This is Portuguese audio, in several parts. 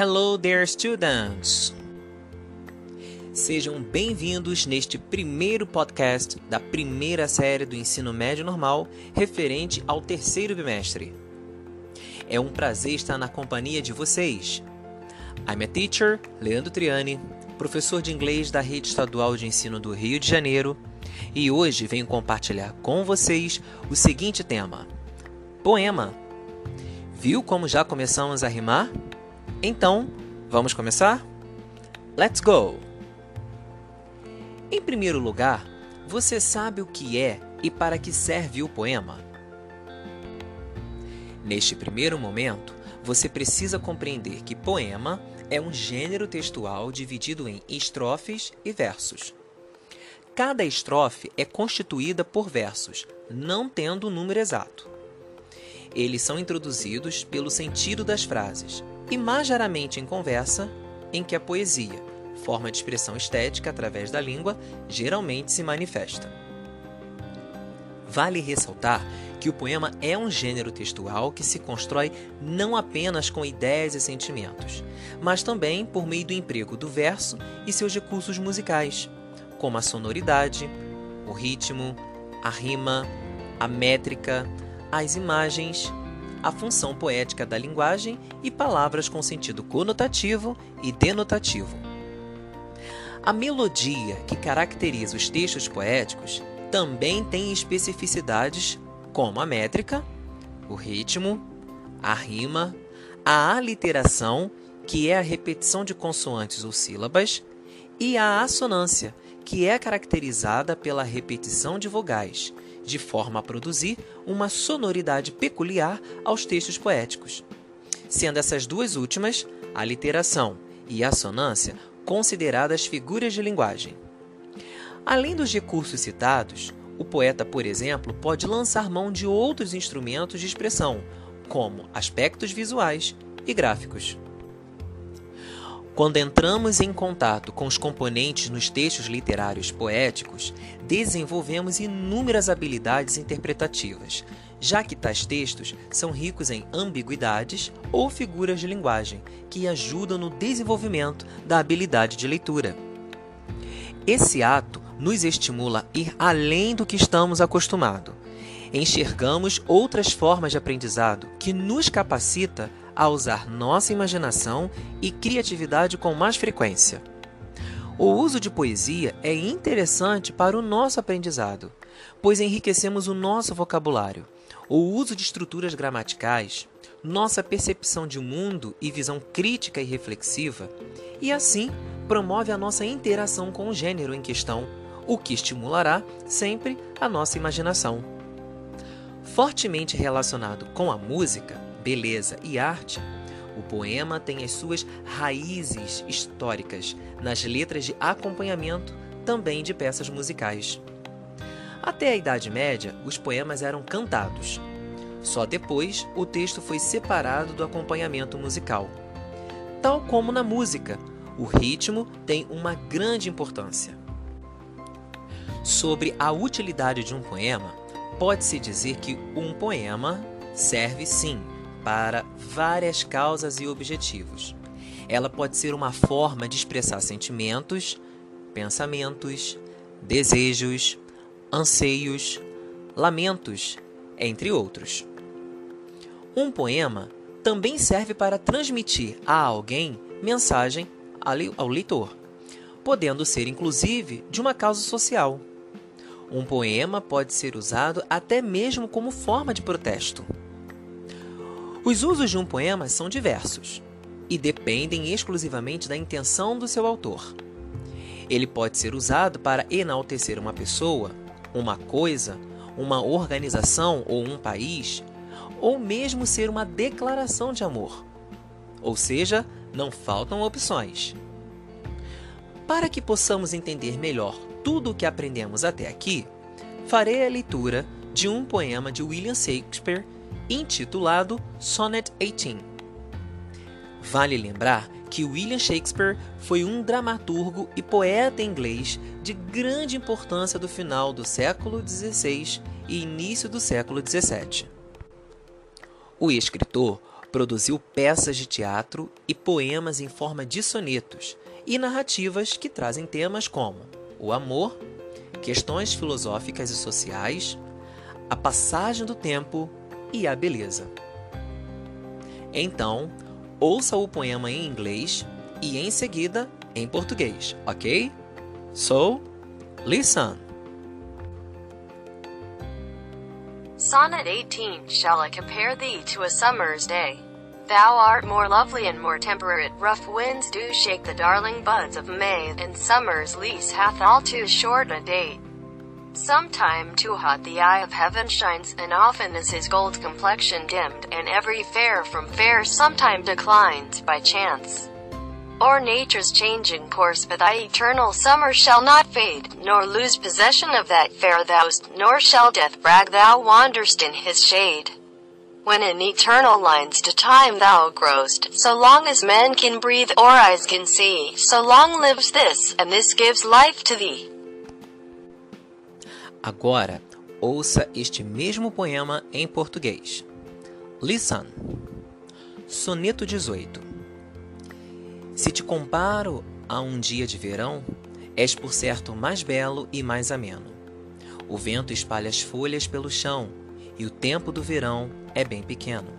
Hello there, students! Sejam bem-vindos neste primeiro podcast da primeira série do ensino médio normal referente ao terceiro bimestre. É um prazer estar na companhia de vocês. I'm a teacher, Leandro Triani, professor de inglês da Rede Estadual de Ensino do Rio de Janeiro, e hoje venho compartilhar com vocês o seguinte tema: Poema. Viu como já começamos a rimar? Então, vamos começar? Let's go! Em primeiro lugar, você sabe o que é e para que serve o poema? Neste primeiro momento, você precisa compreender que poema é um gênero textual dividido em estrofes e versos. Cada estrofe é constituída por versos, não tendo o número exato. Eles são introduzidos pelo sentido das frases e mais raramente em conversa, em que a poesia, forma de expressão estética através da língua, geralmente se manifesta. Vale ressaltar que o poema é um gênero textual que se constrói não apenas com ideias e sentimentos, mas também por meio do emprego do verso e seus recursos musicais, como a sonoridade, o ritmo, a rima, a métrica, as imagens a função poética da linguagem e palavras com sentido conotativo e denotativo. A melodia que caracteriza os textos poéticos também tem especificidades como a métrica, o ritmo, a rima, a aliteração, que é a repetição de consoantes ou sílabas, e a assonância, que é caracterizada pela repetição de vogais, de forma a produzir uma sonoridade peculiar aos textos poéticos. Sendo essas duas últimas, a literação e a assonância, consideradas figuras de linguagem. Além dos recursos citados, o poeta, por exemplo, pode lançar mão de outros instrumentos de expressão, como aspectos visuais e gráficos. Quando entramos em contato com os componentes nos textos literários poéticos, desenvolvemos inúmeras habilidades interpretativas, já que tais textos são ricos em ambiguidades ou figuras de linguagem que ajudam no desenvolvimento da habilidade de leitura. Esse ato nos estimula a ir além do que estamos acostumados. Enxergamos outras formas de aprendizado que nos capacita a usar nossa imaginação e criatividade com mais frequência. O uso de poesia é interessante para o nosso aprendizado, pois enriquecemos o nosso vocabulário. O uso de estruturas gramaticais, nossa percepção de mundo e visão crítica e reflexiva, e assim promove a nossa interação com o gênero em questão, o que estimulará sempre a nossa imaginação. Fortemente relacionado com a música, beleza e arte, o poema tem as suas raízes históricas nas letras de acompanhamento também de peças musicais. Até a Idade Média, os poemas eram cantados. Só depois o texto foi separado do acompanhamento musical. Tal como na música, o ritmo tem uma grande importância. Sobre a utilidade de um poema, pode-se dizer que um poema serve sim para várias causas e objetivos. Ela pode ser uma forma de expressar sentimentos, pensamentos, desejos, anseios, lamentos, entre outros. Um poema também serve para transmitir a alguém mensagem ao leitor, podendo ser inclusive de uma causa social. Um poema pode ser usado até mesmo como forma de protesto. Os usos de um poema são diversos e dependem exclusivamente da intenção do seu autor. Ele pode ser usado para enaltecer uma pessoa, uma coisa, uma organização ou um país, ou mesmo ser uma declaração de amor. Ou seja, não faltam opções. Para que possamos entender melhor tudo o que aprendemos até aqui, farei a leitura de um poema de William Shakespeare intitulado Sonnet 18. Vale lembrar que William Shakespeare foi um dramaturgo e poeta inglês de grande importância do final do século XVI e início do século XVII. O escritor Produziu peças de teatro e poemas em forma de sonetos e narrativas que trazem temas como o amor, questões filosóficas e sociais, a passagem do tempo e a beleza. Então, ouça o poema em inglês e em seguida em português, ok? So, listen. Sonnet 18 Shall I compare thee to a summer's day? Thou art more lovely and more temperate. Rough winds do shake the darling buds of May, and summer's lease hath all too short a date. Sometime too hot the eye of heaven shines, and often is his gold complexion dimmed, and every fair from fair sometime declines by chance. Or nature's changing course, but thy eternal summer shall not fade, nor lose possession of that fair thou'st, nor shall death brag thou wanderst in his shade. When in eternal lines to time thou growst, so long as men can breathe or eyes can see, so long lives this, and this gives life to thee. Agora, ouça este mesmo poema em português. Listen. Soneto 18. Se te comparo a um dia de verão, és por certo mais belo e mais ameno. O vento espalha as folhas pelo chão, e o tempo do verão é bem pequeno.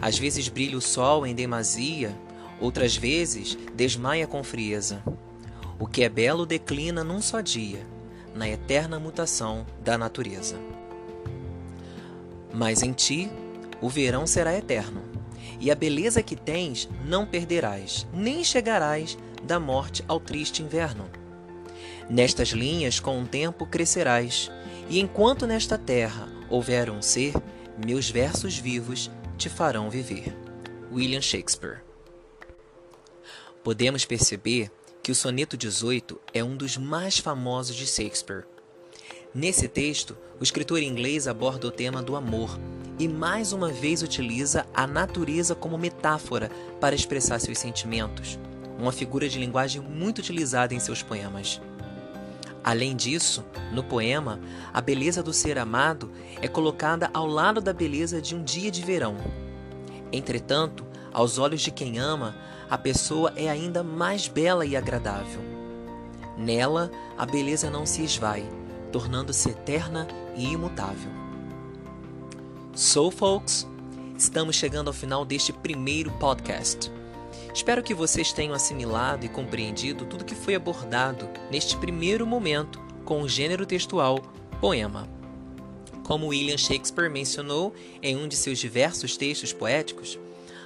Às vezes brilha o sol em demasia, outras vezes desmaia com frieza. O que é belo declina num só dia na eterna mutação da natureza. Mas em ti o verão será eterno, e a beleza que tens não perderás, nem chegarás da morte ao triste inverno. Nestas linhas com o tempo crescerás, e enquanto nesta terra houver um ser, meus versos vivos te farão viver. William Shakespeare. Podemos perceber que o soneto 18 é um dos mais famosos de Shakespeare. Nesse texto, o escritor inglês aborda o tema do amor e mais uma vez utiliza a natureza como metáfora para expressar seus sentimentos, uma figura de linguagem muito utilizada em seus poemas. Além disso, no poema, a beleza do ser amado é colocada ao lado da beleza de um dia de verão. Entretanto, aos olhos de quem ama, a pessoa é ainda mais bela e agradável. Nela, a beleza não se esvai, tornando-se eterna e imutável. So, folks, estamos chegando ao final deste primeiro podcast. Espero que vocês tenham assimilado e compreendido tudo que foi abordado neste primeiro momento com o gênero textual poema. Como William Shakespeare mencionou em um de seus diversos textos poéticos,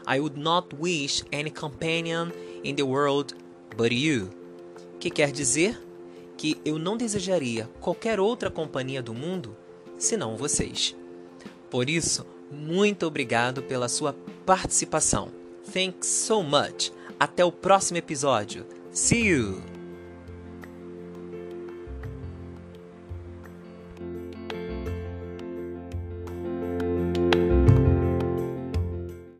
I would not wish any companion in the world but you. Que quer dizer que eu não desejaria qualquer outra companhia do mundo senão vocês. Por isso, muito obrigado pela sua participação. Thanks so much. Até o próximo episódio. See you!